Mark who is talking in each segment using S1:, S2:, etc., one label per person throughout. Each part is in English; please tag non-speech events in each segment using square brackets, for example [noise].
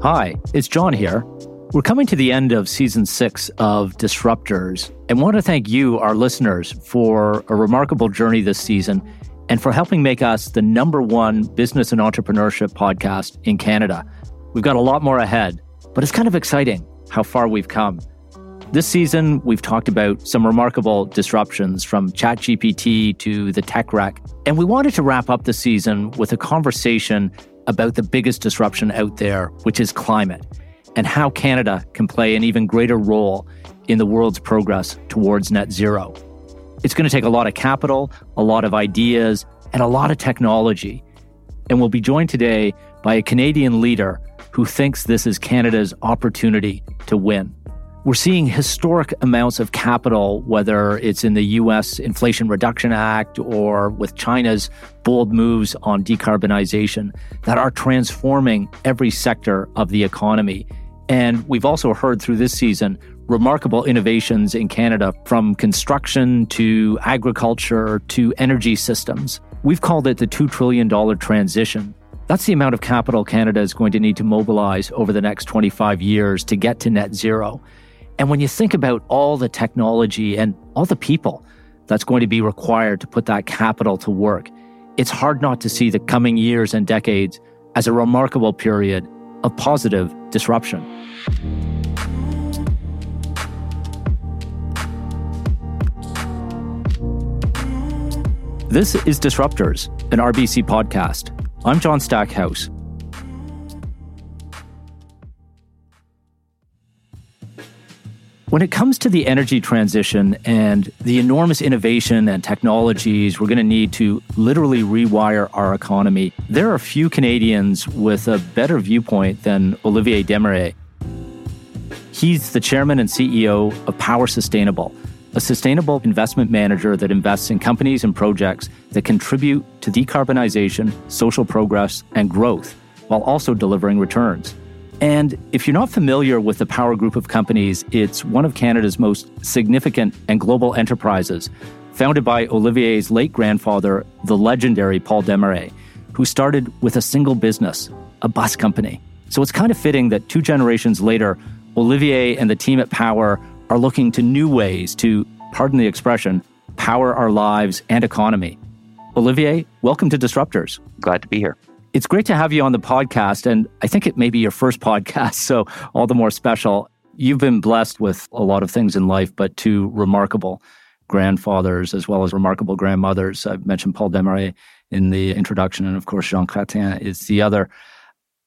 S1: Hi, it's John here. We're coming to the end of season six of Disruptors and want to thank you, our listeners, for a remarkable journey this season and for helping make us the number one business and entrepreneurship podcast in Canada. We've got a lot more ahead, but it's kind of exciting how far we've come. This season, we've talked about some remarkable disruptions from ChatGPT to the tech wreck. And we wanted to wrap up the season with a conversation about the biggest disruption out there, which is climate, and how Canada can play an even greater role in the world's progress towards net zero. It's going to take a lot of capital, a lot of ideas, and a lot of technology. And we'll be joined today by a Canadian leader who thinks this is Canada's opportunity to win. We're seeing historic amounts of capital, whether it's in the US Inflation Reduction Act or with China's bold moves on decarbonization, that are transforming every sector of the economy. And we've also heard through this season remarkable innovations in Canada from construction to agriculture to energy systems. We've called it the $2 trillion transition. That's the amount of capital Canada is going to need to mobilize over the next 25 years to get to net zero. And when you think about all the technology and all the people that's going to be required to put that capital to work, it's hard not to see the coming years and decades as a remarkable period of positive disruption. This is Disruptors, an RBC podcast. I'm John Stackhouse. When it comes to the energy transition and the enormous innovation and technologies we're going to need to literally rewire our economy, there are few Canadians with a better viewpoint than Olivier Desmarais. He's the chairman and CEO of Power Sustainable, a sustainable investment manager that invests in companies and projects that contribute to decarbonization, social progress, and growth while also delivering returns. And if you're not familiar with the Power Group of companies, it's one of Canada's most significant and global enterprises, founded by Olivier's late grandfather, the legendary Paul Desmarais, who started with a single business, a bus company. So it's kind of fitting that two generations later, Olivier and the team at Power are looking to new ways to, pardon the expression, power our lives and economy. Olivier, welcome to Disruptors.
S2: Glad to be here.
S1: It's great to have you on the podcast. And I think it may be your first [laughs] podcast, so all the more special. You've been blessed with a lot of things in life, but two remarkable grandfathers as well as remarkable grandmothers. I've mentioned Paul Desmarais in the introduction, and of course, Jean Chrétien is the other.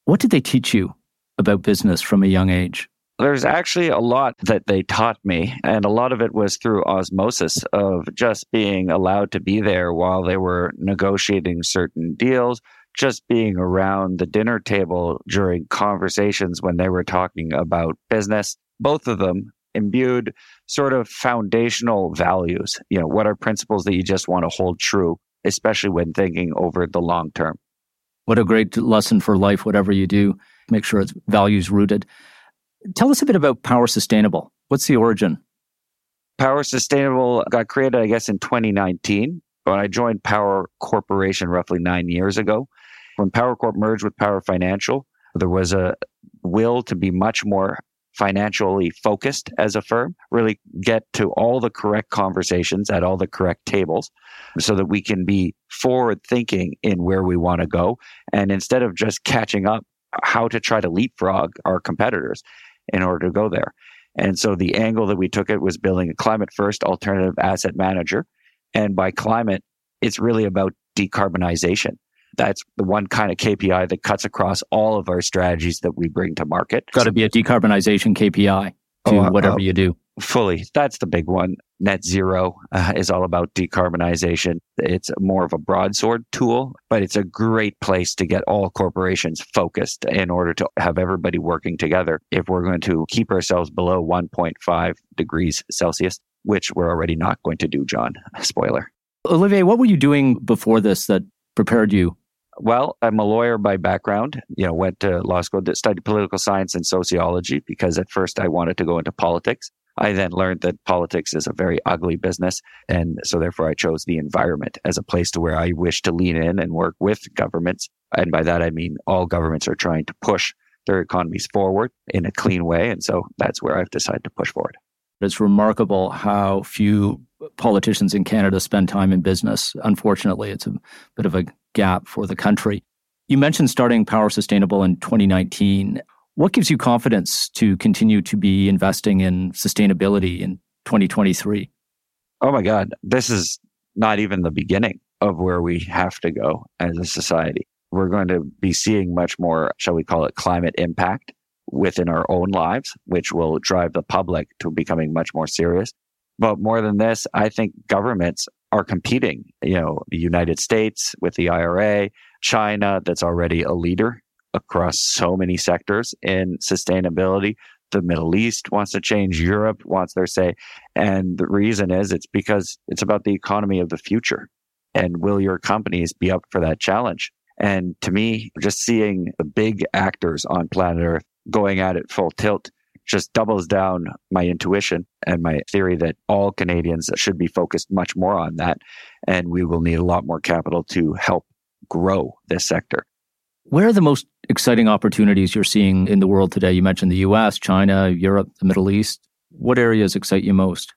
S1: What did they teach you about business from a young age?
S2: There's actually a lot that they taught me, and a lot of it was through osmosis of just being allowed to be there while they were negotiating certain deals, just being around the dinner table during conversations when they were talking about business. Both of them imbued sort of foundational values. You know, what are principles that you just want to hold true, especially when thinking over the long term?
S1: What a great lesson for life, whatever you do, make sure it's values rooted. Tell us a bit about Power Sustainable. What's the origin?
S2: Power Sustainable got created, I guess, in 2019 when I joined Power Corporation roughly nine years ago. When Power Corp merged with Power Financial, there was a will to be much more financially focused as a firm, really get to all the correct conversations at all the correct tables so that we can be forward thinking in where we want to go. And instead of just catching up, how to try to leapfrog our competitors in order to go there. And so the angle that we took it was building a climate first alternative asset manager. And by climate, it's really about decarbonization. That's the one kind of KPI that cuts across all of our strategies that we bring to market.
S1: Got to be a decarbonization KPI to oh, whatever uh, you do.
S2: Fully. That's the big one. Net zero uh, is all about decarbonization. It's more of a broadsword tool, but it's a great place to get all corporations focused in order to have everybody working together if we're going to keep ourselves below 1.5 degrees Celsius, which we're already not going to do, John. [laughs] Spoiler.
S1: Olivier, what were you doing before this that prepared you
S2: well, I'm a lawyer by background. You know, went to law school, studied political science and sociology because at first I wanted to go into politics. I then learned that politics is a very ugly business. And so therefore I chose the environment as a place to where I wish to lean in and work with governments. And by that, I mean all governments are trying to push their economies forward in a clean way. And so that's where I've decided to push forward.
S1: It's remarkable how few politicians in Canada spend time in business. Unfortunately, it's a bit of a gap for the country. You mentioned starting Power Sustainable in 2019. What gives you confidence to continue to be investing in sustainability in 2023?
S2: Oh my God, this is not even the beginning of where we have to go as a society. We're going to be seeing much more, shall we call it, climate impact within our own lives, which will drive the public to becoming much more serious. But more than this, I think governments are competing. You know, the United States with the IRA, China, that's already a leader across so many sectors in sustainability. The Middle East wants to change. Europe wants their say. And the reason is it's because it's about the economy of the future. And will your companies be up for that challenge? And to me, just seeing the big actors on planet Earth going at it full tilt just doubles down my intuition and my theory that all Canadians should be focused much more on that. And we will need a lot more capital to help grow this sector.
S1: Where are the most exciting opportunities you're seeing in the world today? You mentioned the US, China, Europe, the Middle East. What areas excite you most?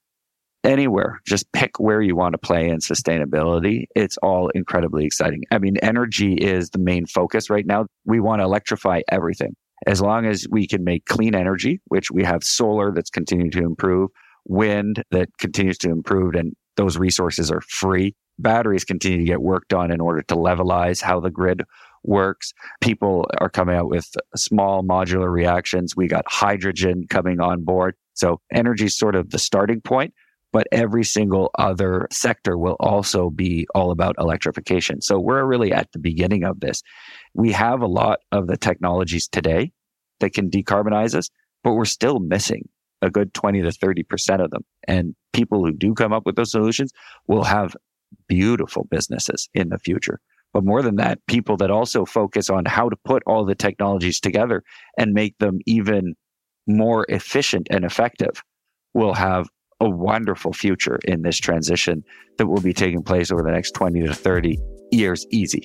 S2: Anywhere. Just pick where you want to play in sustainability. It's all incredibly exciting. I mean, energy is the main focus right now. We want to electrify everything. As long as we can make clean energy, which we have solar that's continuing to improve, wind that continues to improve, and those resources are free. Batteries continue to get worked on in order to levelize how the grid works. People are coming out with small modular reactions. We got hydrogen coming on board. So energy is sort of the starting point, but every single other sector will also be all about electrification. So we're really at the beginning of this. We have a lot of the technologies today that can decarbonize us, but we're still missing a good 20 to 30% of them. And people who do come up with those solutions will have beautiful businesses in the future. But more than that, people that also focus on how to put all the technologies together and make them even more efficient and effective will have a wonderful future in this transition that will be taking place over the next 20 to 30 years easy.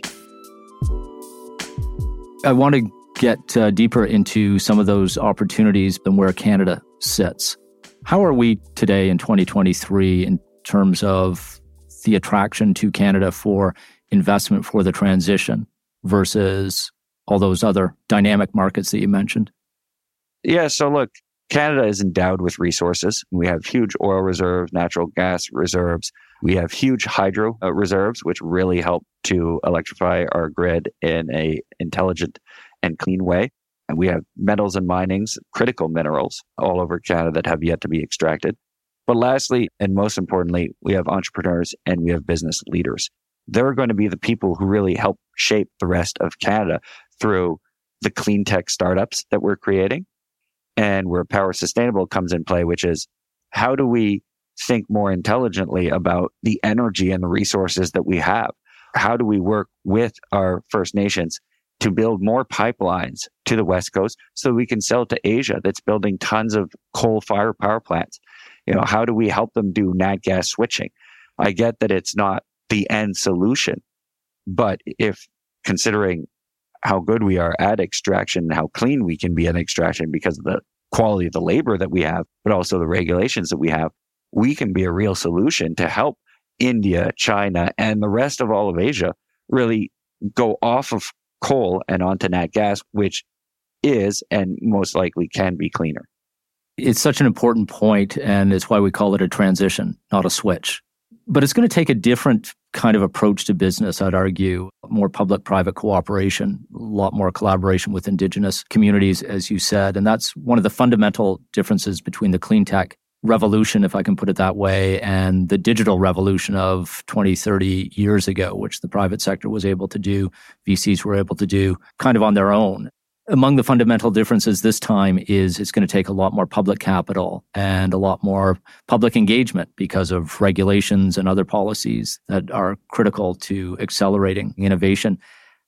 S1: I want to get uh, deeper into some of those opportunities and where Canada sits. How are we today in 2023 in terms of the attraction to Canada for investment for the transition versus all those other dynamic markets that you mentioned?
S2: Yeah, so look, Canada is endowed with resources. We have huge oil reserves, natural gas reserves. We have huge hydro uh, reserves, which really help to electrify our grid in a intelligent and clean way. And we have metals and minings, critical minerals all over Canada that have yet to be extracted. But lastly, and most importantly, we have entrepreneurs and we have business leaders they're going to be the people who really help shape the rest of Canada through the clean tech startups that we're creating and where power sustainable comes in play, which is how do we think more intelligently about the energy and the resources that we have? How do we work with our First Nations to build more pipelines to the West Coast so we can sell to Asia that's building tons of coal fired power plants? You know, how do we help them do nat gas switching? I get that it's not the end solution. But if considering how good we are at extraction and how clean we can be at extraction because of the quality of the labor that we have, but also the regulations that we have, we can be a real solution to help India, China, and the rest of all of Asia really go off of coal and onto nat gas, which is and most likely can be cleaner.
S1: It's such an important point, and it's why we call it a transition, not a switch. But it's going to take a different kind of approach to business, I'd argue. More public private cooperation, a lot more collaboration with indigenous communities, as you said. And that's one of the fundamental differences between the clean tech revolution, if I can put it that way, and the digital revolution of 20, 30 years ago, which the private sector was able to do, VCs were able to do kind of on their own among the fundamental differences this time is it's going to take a lot more public capital and a lot more public engagement because of regulations and other policies that are critical to accelerating innovation.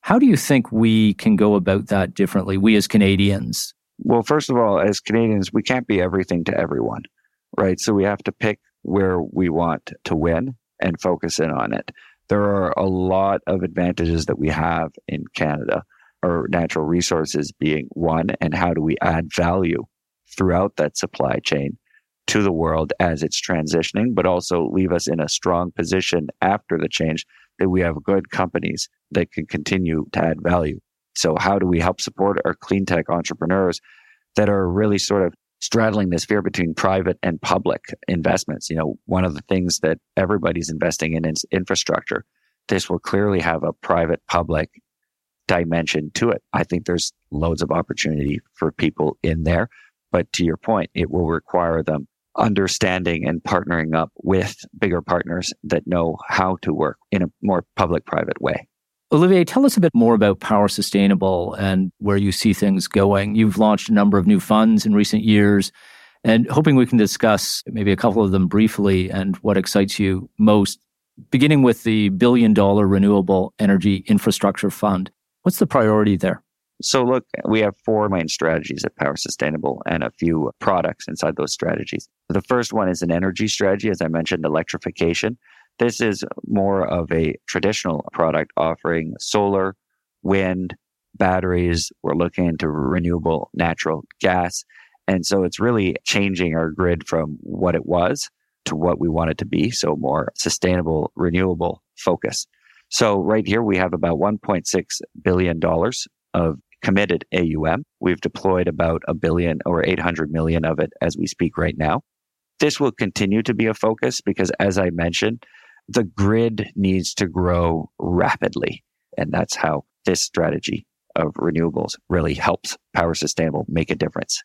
S1: How do you think we can go about that differently, we as Canadians?
S2: Well, first of all, as Canadians, we can't be everything to everyone, right? So we have to pick where we want to win and focus in on it. There are a lot of advantages that we have in Canada or natural resources being one, and how do we add value throughout that supply chain to the world as it's transitioning, but also leave us in a strong position after the change that we have good companies that can continue to add value. So how do we help support our clean tech entrepreneurs that are really sort of straddling this fear between private and public investments? You know, one of the things that everybody's investing in is infrastructure. This will clearly have a private public dimension to it. I think there's loads of opportunity for people in there. But to your point, it will require them understanding and partnering up with bigger partners that know how to work in a more public private way.
S1: Olivier, tell us a bit more about Power Sustainable and where you see things going. You've launched a number of new funds in recent years and hoping we can discuss maybe a couple of them briefly and what excites you most, beginning with the billion dollar renewable energy infrastructure fund. What's the priority there?
S2: So, look, we have four main strategies at Power Sustainable and a few products inside those strategies. The first one is an energy strategy, as I mentioned, electrification. This is more of a traditional product offering solar, wind, batteries. We're looking into renewable natural gas. And so it's really changing our grid from what it was to what we want it to be. So more sustainable, renewable focus. So right here, we have about $1.6 billion of committed AUM. We've deployed about a billion or 800 million of it as we speak right now. This will continue to be a focus because as I mentioned, the grid needs to grow rapidly. And that's how this strategy of renewables really helps Power Sustainable make a difference.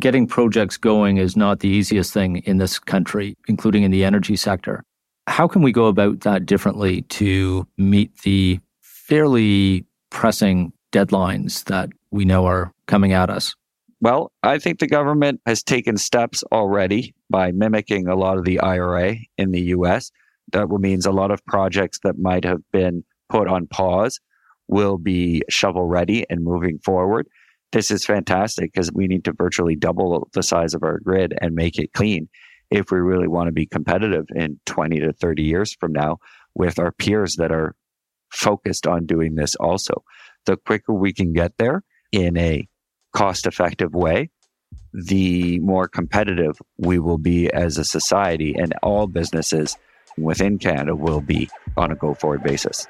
S1: Getting projects going is not the easiest thing in this country, including in the energy sector. How can we go about that differently to meet the fairly pressing deadlines that we know are coming at us?
S2: Well, I think the government has taken steps already by mimicking a lot of the IRA in the US. That means a lot of projects that might have been put on pause will be shovel ready and moving forward. This is fantastic because we need to virtually double the size of our grid and make it clean if we really want to be competitive in 20 to 30 years from now with our peers that are focused on doing this also the quicker we can get there in a cost effective way, the more competitive we will be as a society and all businesses within Canada will be on a go forward basis.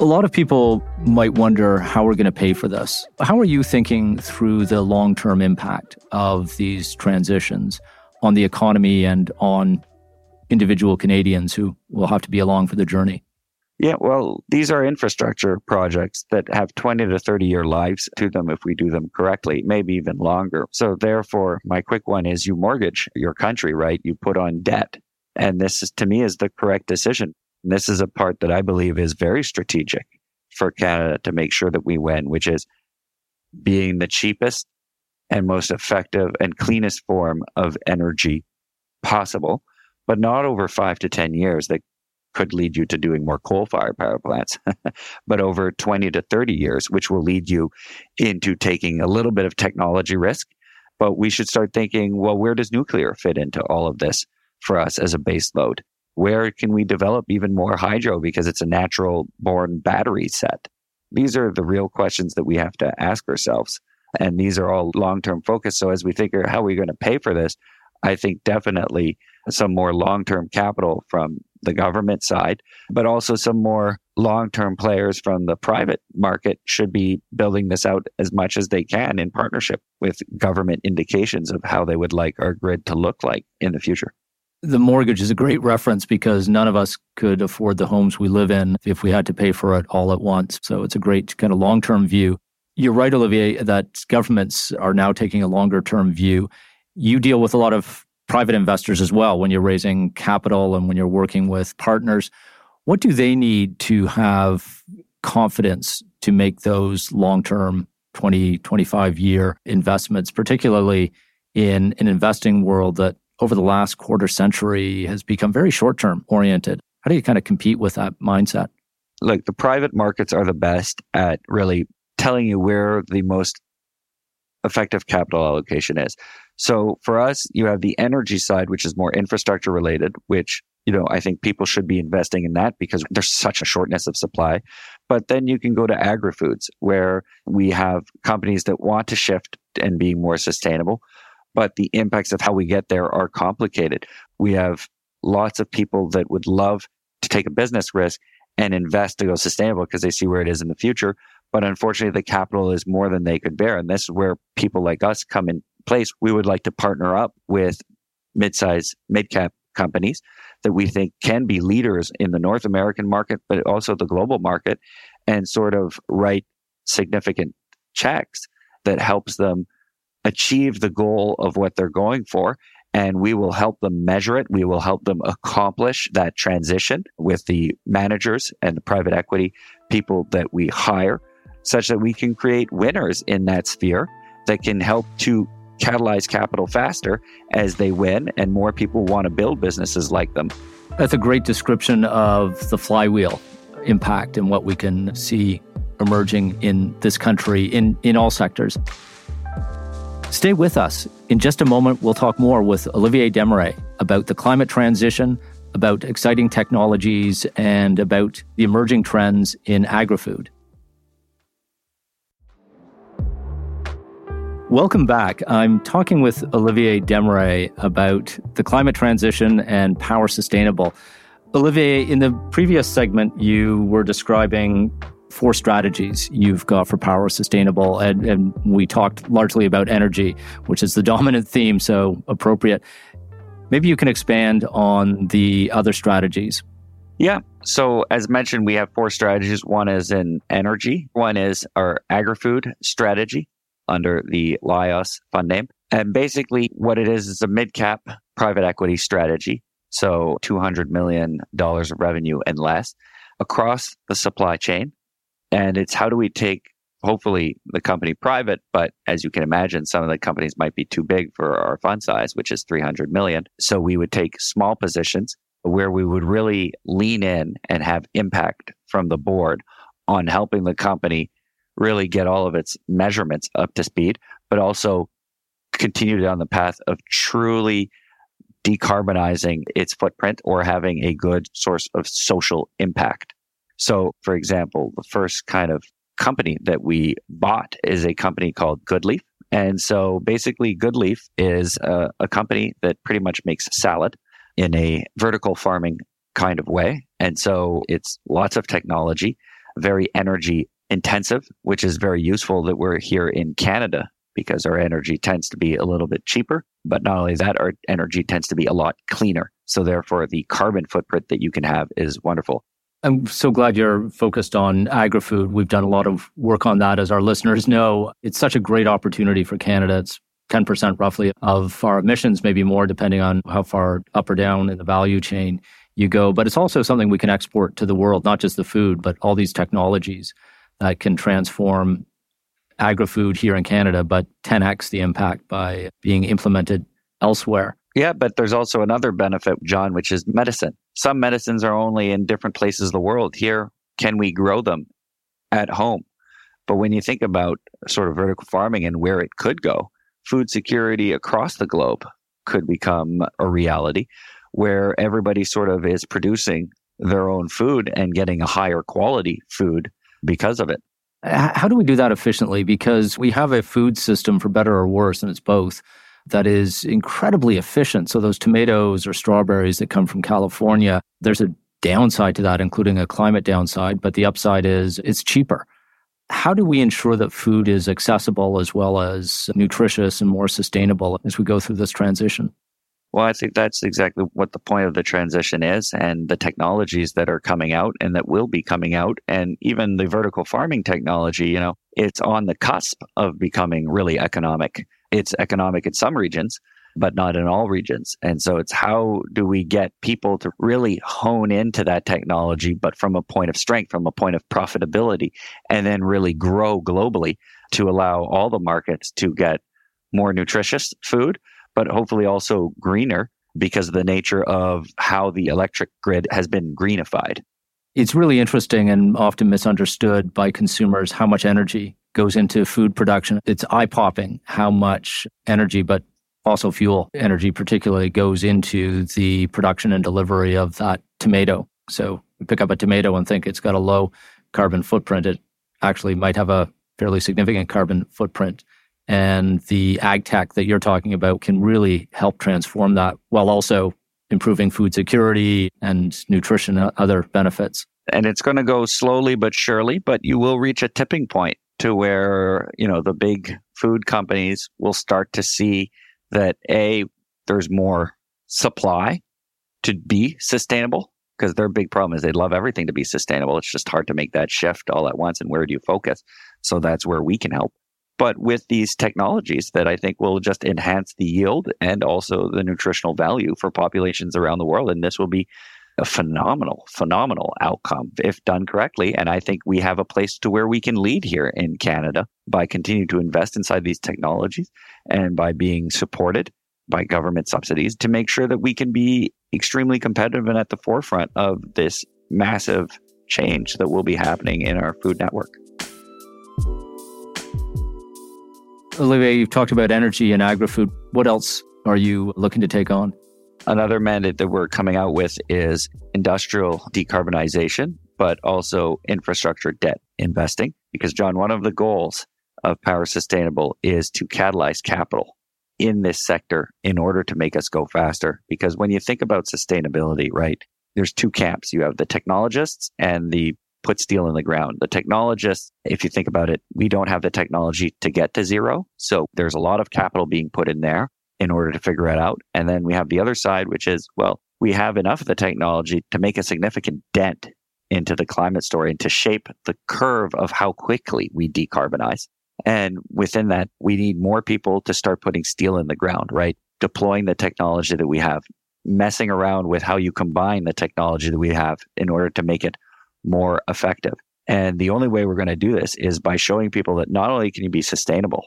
S1: A lot of people might wonder how we're going to pay for this. How are you thinking through the long term impact of these transitions on the economy and on individual Canadians who will have to be along for the journey?
S2: Yeah, well, these are infrastructure projects that have 20 to 30 year lives to them if we do them correctly, maybe even longer. So, therefore, my quick one is you mortgage your country, right? You put on debt. And this, is, to me, is the correct decision. And this is a part that I believe is very strategic for Canada to make sure that we win, which is being the cheapest and most effective and cleanest form of energy possible, but not over five to 10 years that could lead you to doing more coal fired power plants, [laughs] but over 20 to 30 years, which will lead you into taking a little bit of technology risk. But we should start thinking, well, where does nuclear fit into all of this for us as a base load? Where can we develop even more hydro because it's a natural born battery set? These are the real questions that we have to ask ourselves. And these are all long term focus. So as we think, how we're going to pay for this? I think definitely some more long term capital from the government side, but also some more long term players from the private market should be building this out as much as they can in partnership with government indications of how they would like our grid to look like in the future.
S1: The mortgage is a great reference because none of us could afford the homes we live in if we had to pay for it all at once. So it's a great kind of long term view. You're right, Olivier, that governments are now taking a longer term view. You deal with a lot of private investors as well when you're raising capital and when you're working with partners. What do they need to have confidence to make those long term 20, 25 year investments, particularly in an investing world that over the last quarter century has become very short term oriented? How do you kind of compete with that mindset?
S2: Look, the private markets are the best at really telling you where the most effective capital allocation is. So for us, you have the energy side, which is more infrastructure related, which you know, I think people should be investing in that because there's such a shortness of supply. But then you can go to agri foods where we have companies that want to shift and be more sustainable, but the impacts of how we get there are complicated. We have lots of people that would love to take a business risk and invest to go sustainable because they see where it is in the future. But unfortunately, the capital is more than they could bear. And this is where people like us come in place. We would like to partner up with mid-size, mid-cap companies that we think can be leaders in the North American market, but also the global market and sort of write significant checks that helps them achieve the goal of what they're going for. And we will help them measure it. We will help them accomplish that transition with the managers and the private equity people that we hire such that we can create winners in that sphere that can help to catalyze capital faster as they win and more people want to build businesses like them.
S1: That's a great description of the flywheel impact and what we can see emerging in this country in, in all sectors. Stay with us. In just a moment, we'll talk more with Olivier Desmarais about the climate transition, about exciting technologies, and about the emerging trends in agri food. Welcome back. I'm talking with Olivier Desmarais about the climate transition and power sustainable. Olivier, in the previous segment, you were describing four strategies you've got for power sustainable, and, and we talked largely about energy, which is the [laughs] dominant theme, so appropriate. Maybe you can expand on the other strategies.
S2: Yeah. So, as mentioned, we have four strategies. One is in energy, one is our agri food strategy, under the Lios fund name. And basically, what it is is a mid cap private equity strategy. So, $200 million of revenue and less across the supply chain. And it's how do we take, hopefully, the company private, but as you can imagine, some of the companies might be too big for our fund size, which is 300 million. So, we would take small positions where we would really lean in and have impact from the board on helping the company really get all of its measurements up to speed, but also continue down the path of truly decarbonizing its footprint or having a good source of social impact. So, for example, the first kind of company that we bought is a company called Goodleaf. And so basically, Goodleaf is a, a company that pretty much makes salad in a vertical farming kind of way. And so it's lots of technology, very energy intensive, which is very useful that we're here in Canada because our energy tends to be a little bit cheaper. But not only that, our energy tends to be a lot cleaner. So therefore, the carbon footprint that you can have is wonderful.
S1: I'm so glad you're focused on agri-food. We've done a lot of work on that. As our listeners know, it's such a great opportunity for Canada. It's 10% roughly of our emissions, maybe more, depending on how far up or down in the value chain you go. But it's also something we can export to the world, not just the food, but all these technologies that can transform agri food here in Canada, but 10x the impact by being implemented elsewhere.
S2: Yeah, but there's also another benefit, John, which is medicine. Some medicines are only in different places of the world. Here, can we grow them at home? But when you think about sort of vertical farming and where it could go, food security across the globe could become a reality where everybody sort of is producing their own food and getting a higher quality food because of it.
S1: How do we do that efficiently? Because we have a food system, for better or worse, and it's both, that is incredibly efficient. So, those tomatoes or strawberries that come from California, there's a downside to that, including a climate downside, but the upside is it's cheaper. How do we ensure that food is accessible as well as nutritious and more sustainable as we go through this transition?
S2: Well, I think that's exactly what the point of the transition is and the technologies that are coming out and that will be coming out. And even the vertical farming technology, you know, it's on the cusp of becoming really economic. It's economic in some regions, but not in all regions. And so it's how do we get people to really hone into that technology, but from a point of strength, from a point of profitability, and then really grow globally to allow all the markets to get more nutritious food but hopefully also greener because of the nature of how the electric grid has been greenified.
S1: It's really interesting and often misunderstood by consumers how much energy goes into food production. It's eye popping how much energy, but fossil fuel energy, particularly, goes into the production and delivery of that tomato. So we pick up a tomato and think it's got a low carbon footprint. It actually might have a fairly significant carbon footprint. And the ag tech that you're talking about can really help transform that while also improving food security and nutrition and other benefits.
S2: And it's going to go slowly but surely, but you will reach a tipping point to where, you know, the big food companies will start to see that A, there's more supply to be sustainable because their big problem is they'd love everything to be sustainable. It's just hard to make that shift all at once. And where do you focus? So that's where we can help. But with these technologies that I think will just enhance the yield and also the nutritional value for populations around the world. And this will be a phenomenal, phenomenal outcome if done correctly. And I think we have a place to where we can lead here in Canada by continuing to invest inside these technologies and by being supported by government subsidies to make sure that we can be extremely competitive and at the forefront of this massive change that will be happening in our food network.
S1: Olivier, you've talked about energy and agri food. What else are you looking to take on?
S2: Another mandate that we're coming out with is industrial decarbonization, but also infrastructure debt investing. Because, John, one of the goals of Power Sustainable is to catalyze capital in this sector in order to make us go faster. Because when you think about sustainability, right, there's two camps. You have the technologists and the put steel in the ground. The technologists, if you think about it, we don't have the technology to get to zero. So there's a lot of capital being put in there in order to figure it out. And then we have the other side, which is, well, we have enough of the technology to make a significant dent into the climate story and to shape the curve of how quickly we decarbonize. And within that, we need more people to start putting steel in the ground, right? Deploying the technology that we have, messing around with how you combine the technology that we have in order to make it more effective. And the only way we're going to do this is by showing people that not only can you be sustainable,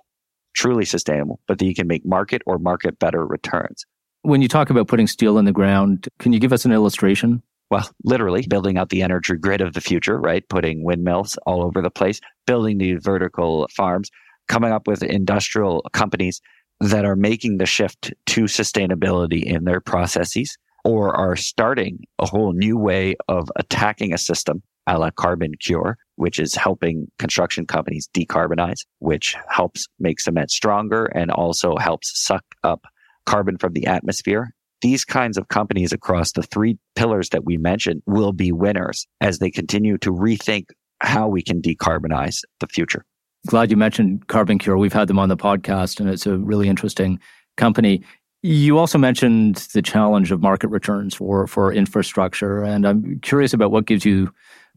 S2: truly sustainable, but that you can make market or market better returns.
S1: When you talk about putting steel in the ground, can you give us an illustration?
S2: Well, literally building out the energy grid of the future, right? Putting windmills all over the place, building these vertical farms, coming up with industrial companies that are making the shift to sustainability in their processes or are starting a whole new way of attacking a system a la CarbonCure, which is helping construction companies decarbonize, which helps make cement stronger and also helps suck up carbon from the atmosphere. These kinds of companies across the three pillars that we mentioned will be winners as they continue to rethink how we can decarbonize the future.
S1: Glad you mentioned CarbonCure. We've had them on the podcast and it's a really interesting company. You also mentioned the challenge of market returns for, for infrastructure. And I'm curious about what gives you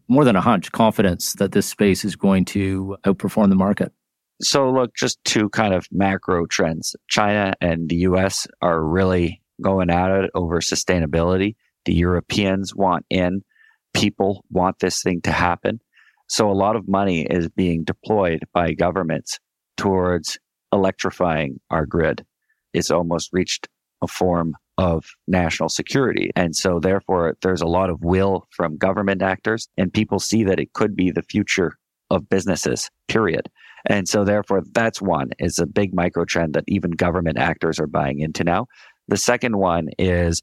S1: more than a hunch, confidence that this space is going to outperform the market.
S2: So, look, just two kind of macro trends. China and the US are really going at it over sustainability. The Europeans want in, people want this thing to happen. So, a lot of money is being deployed by governments towards electrifying our grid it's almost reached a form of national security. And so therefore there's a lot of will from government actors and people see that it could be the future of businesses, period. And so therefore that's one is a big micro trend that even government actors are buying into now. The second one is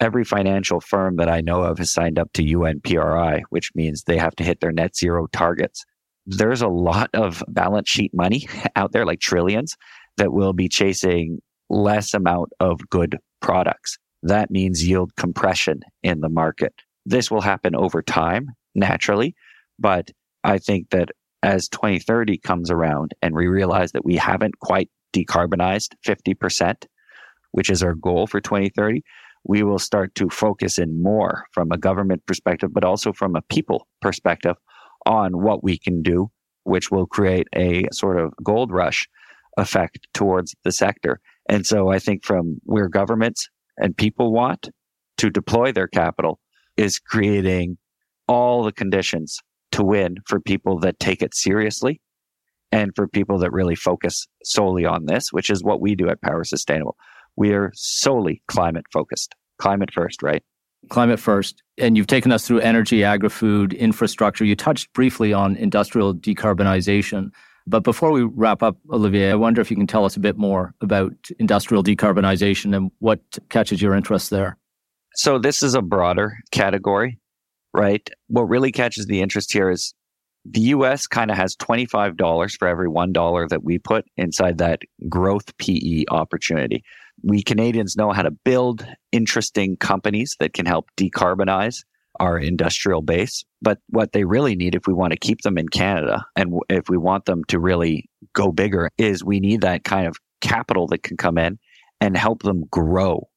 S2: every financial firm that I know of has signed up to UNPRI, which means they have to hit their net zero targets. There's a lot of balance sheet money [laughs] out there, like trillions, that will be chasing less amount of good products. That means yield compression in the market. This will happen over time, naturally, but I think that as 2030 comes around and we realize that we haven't quite decarbonized 50%, which is our goal for 2030, we will start to focus in more from a government perspective, but also from a people perspective on what we can do, which will create a sort of gold rush effect towards the sector. And so I think from where governments and people want to deploy their capital is creating all the conditions to win for people that take it seriously and for people that really focus solely on this, which is what we do at Power Sustainable. We are solely climate focused, climate first, right?
S1: Climate first. And you've taken us through energy, agri food, infrastructure. You touched briefly on industrial decarbonization. But before we wrap up, Olivier, I wonder if you can tell us a bit more about industrial decarbonization and what catches your interest there.
S2: So, this is a broader category, right? What really catches the interest here is the US kind of has $25 for every $1 that we put inside that growth PE opportunity. We Canadians know how to build interesting companies that can help decarbonize our industrial base. But what they really need, if we want to keep them in Canada and if we want them to really go bigger, is we need that kind of capital that can come in and help them grow.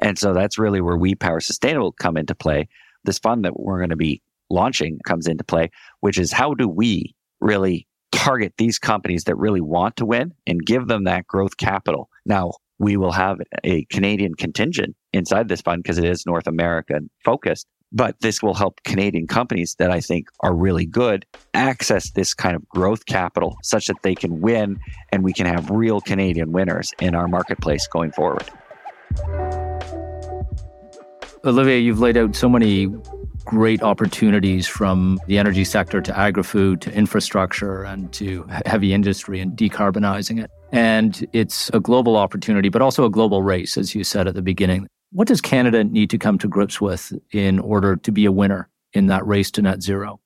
S2: And so that's really where We Power Sustainable come into play. This fund that we're going to be launching comes into play, which is how do we really target these companies that really want to win and give them that growth capital? Now, we will have a Canadian contingent inside this fund because it is North American focused. But this will help Canadian companies that I think are really good access this kind of growth capital such that they can win and we can have real Canadian winners in our marketplace going forward.
S1: Olivier, you've laid out so many great opportunities from the energy sector to agri food to infrastructure and to heavy industry and decarbonizing it. And it's a global opportunity, but also a global race, as you said at the beginning. What does Canada need to come to grips with in order to be a winner in that race to net zero?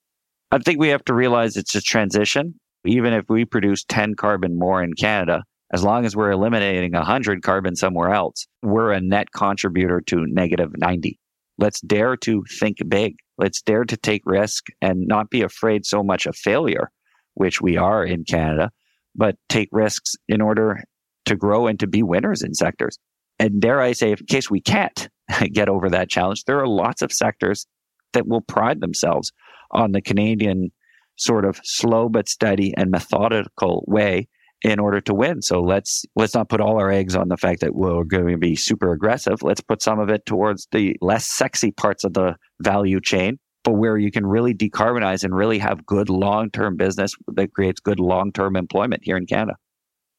S2: I think we have to realize it's a transition. Even if we produce 10 carbon more in Canada, as long as we're eliminating 100 carbon somewhere else, we're a net contributor to negative 90. Let's dare to think big. Let's dare to take risk and not be afraid so much of failure, which we are in Canada, but take risks in order to grow and to be winners in sectors. And dare I say, in case we can't [laughs] get over that challenge, there are lots of sectors that will pride themselves on the Canadian sort of slow but steady and methodical way in order to win. So let's let's not put all our eggs on the fact that we're going to be super aggressive. Let's put some of it towards the less sexy parts of the value chain, but where you can really decarbonize and really have good long-term business that creates good long-term employment here in Canada.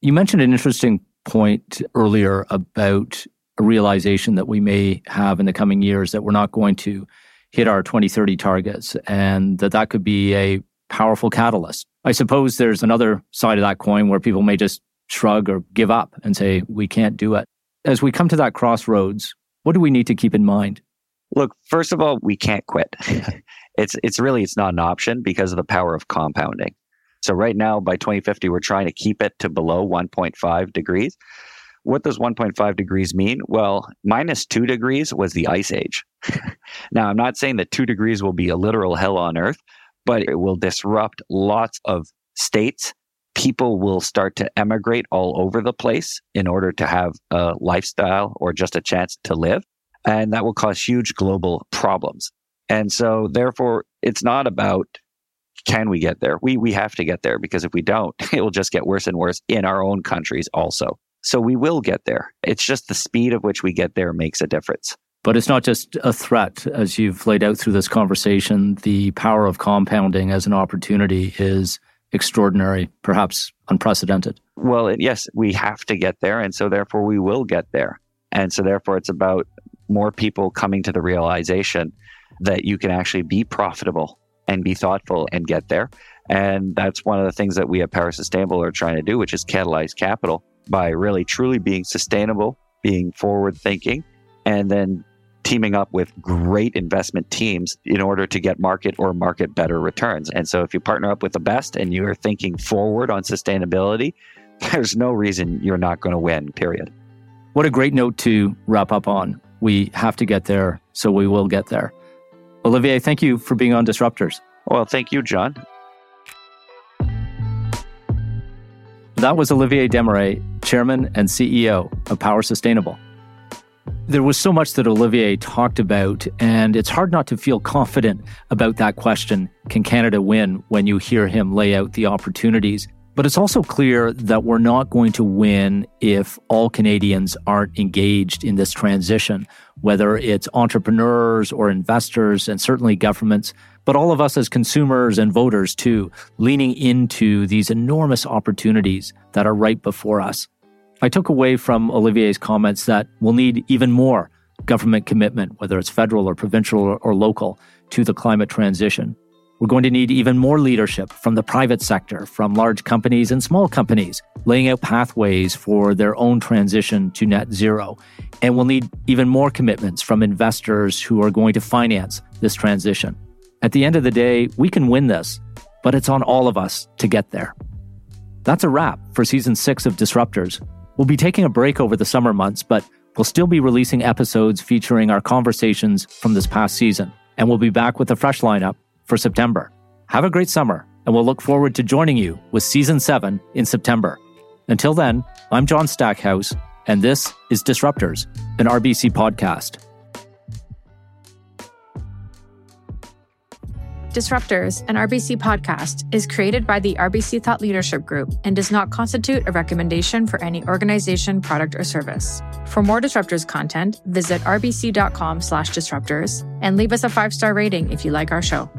S1: You mentioned an interesting point earlier about a realization that we may have in the coming years that we're not going to hit our 2030 targets and that that could be a powerful catalyst. I suppose there's another side of that coin where people may just shrug or give up and say, we can't do it. As we come to that crossroads, what do we need to keep in mind?
S2: Look, first of all, we can't quit. [laughs] it's, it's really, it's not an option because of the power of compounding. So right now, by 2050, we're trying to keep it to below 1.5 degrees. What does 1.5 degrees mean? Well, minus two degrees was the ice age. [laughs] now, I'm not saying that two degrees will be a literal hell on earth, but it will disrupt lots of states. People will start to emigrate all over the place in order to have a lifestyle or just a chance to live. And that will cause huge global problems. And so, therefore, it's not about can we get there? We, we have to get there because if we don't, [laughs] it will just get worse and worse in our own countries also. So we will get there. It's just the speed of which we get there makes a difference.
S1: But it's not just a threat, as you've laid out through this conversation. The power of compounding as an opportunity is extraordinary, perhaps unprecedented.
S2: Well, yes, we have to get there. And so therefore we will get there. And so therefore it's about more people coming to the realization that you can actually be profitable and be thoughtful and get there. And that's one of the things that we at Power Sustainable are trying to do, which is catalyze capital by really truly being sustainable, being forward thinking, and then teaming up with great investment teams in order to get market or market better returns. And so if you partner up with the best and you're thinking forward on sustainability, [laughs] there's no reason you're not going to win, period.
S1: What a great note to wrap up on. We have to get there, so we will get there. Olivier, thank you for being on Disruptors.
S2: Well, thank you, John.
S1: That was Olivier Desmarais, Chairman and CEO of Power Sustainable. There was so much that Olivier talked about, and it's hard not to feel confident about that question can Canada win when you hear him lay out the opportunities but it's also clear that we're not going to win if all Canadians aren't engaged in this transition, whether it's entrepreneurs or investors and certainly governments, but all of us as consumers and voters too, leaning into these enormous opportunities that are right before us. I took away from Olivier's comments that we'll need even more government commitment, whether it's federal or provincial or, local, to the climate transition. We're going to need even more leadership from the private sector, from large companies and small companies, laying out pathways for their own transition to net zero. And we'll need even more commitments from investors who are going to finance this transition. At the end of the day, we can win this, but it's on all of us to get there. That's a wrap for season six of Disruptors. We'll be taking a break over the summer months, but we'll still be releasing episodes featuring our conversations from this past season. And we'll be back with a fresh lineup for September. Have a great summer, and we'll look forward to joining you with season seven in September. Until then, I'm John Stackhouse, and this is Disruptors, an RBC podcast.
S3: Disruptors, an RBC podcast, is created by the RBC Thought Leadership Group and does not constitute a recommendation for any organization, product, or service. For more Disruptors content, visit rbc.com slash disruptors and leave us a five-star rating if you like our show.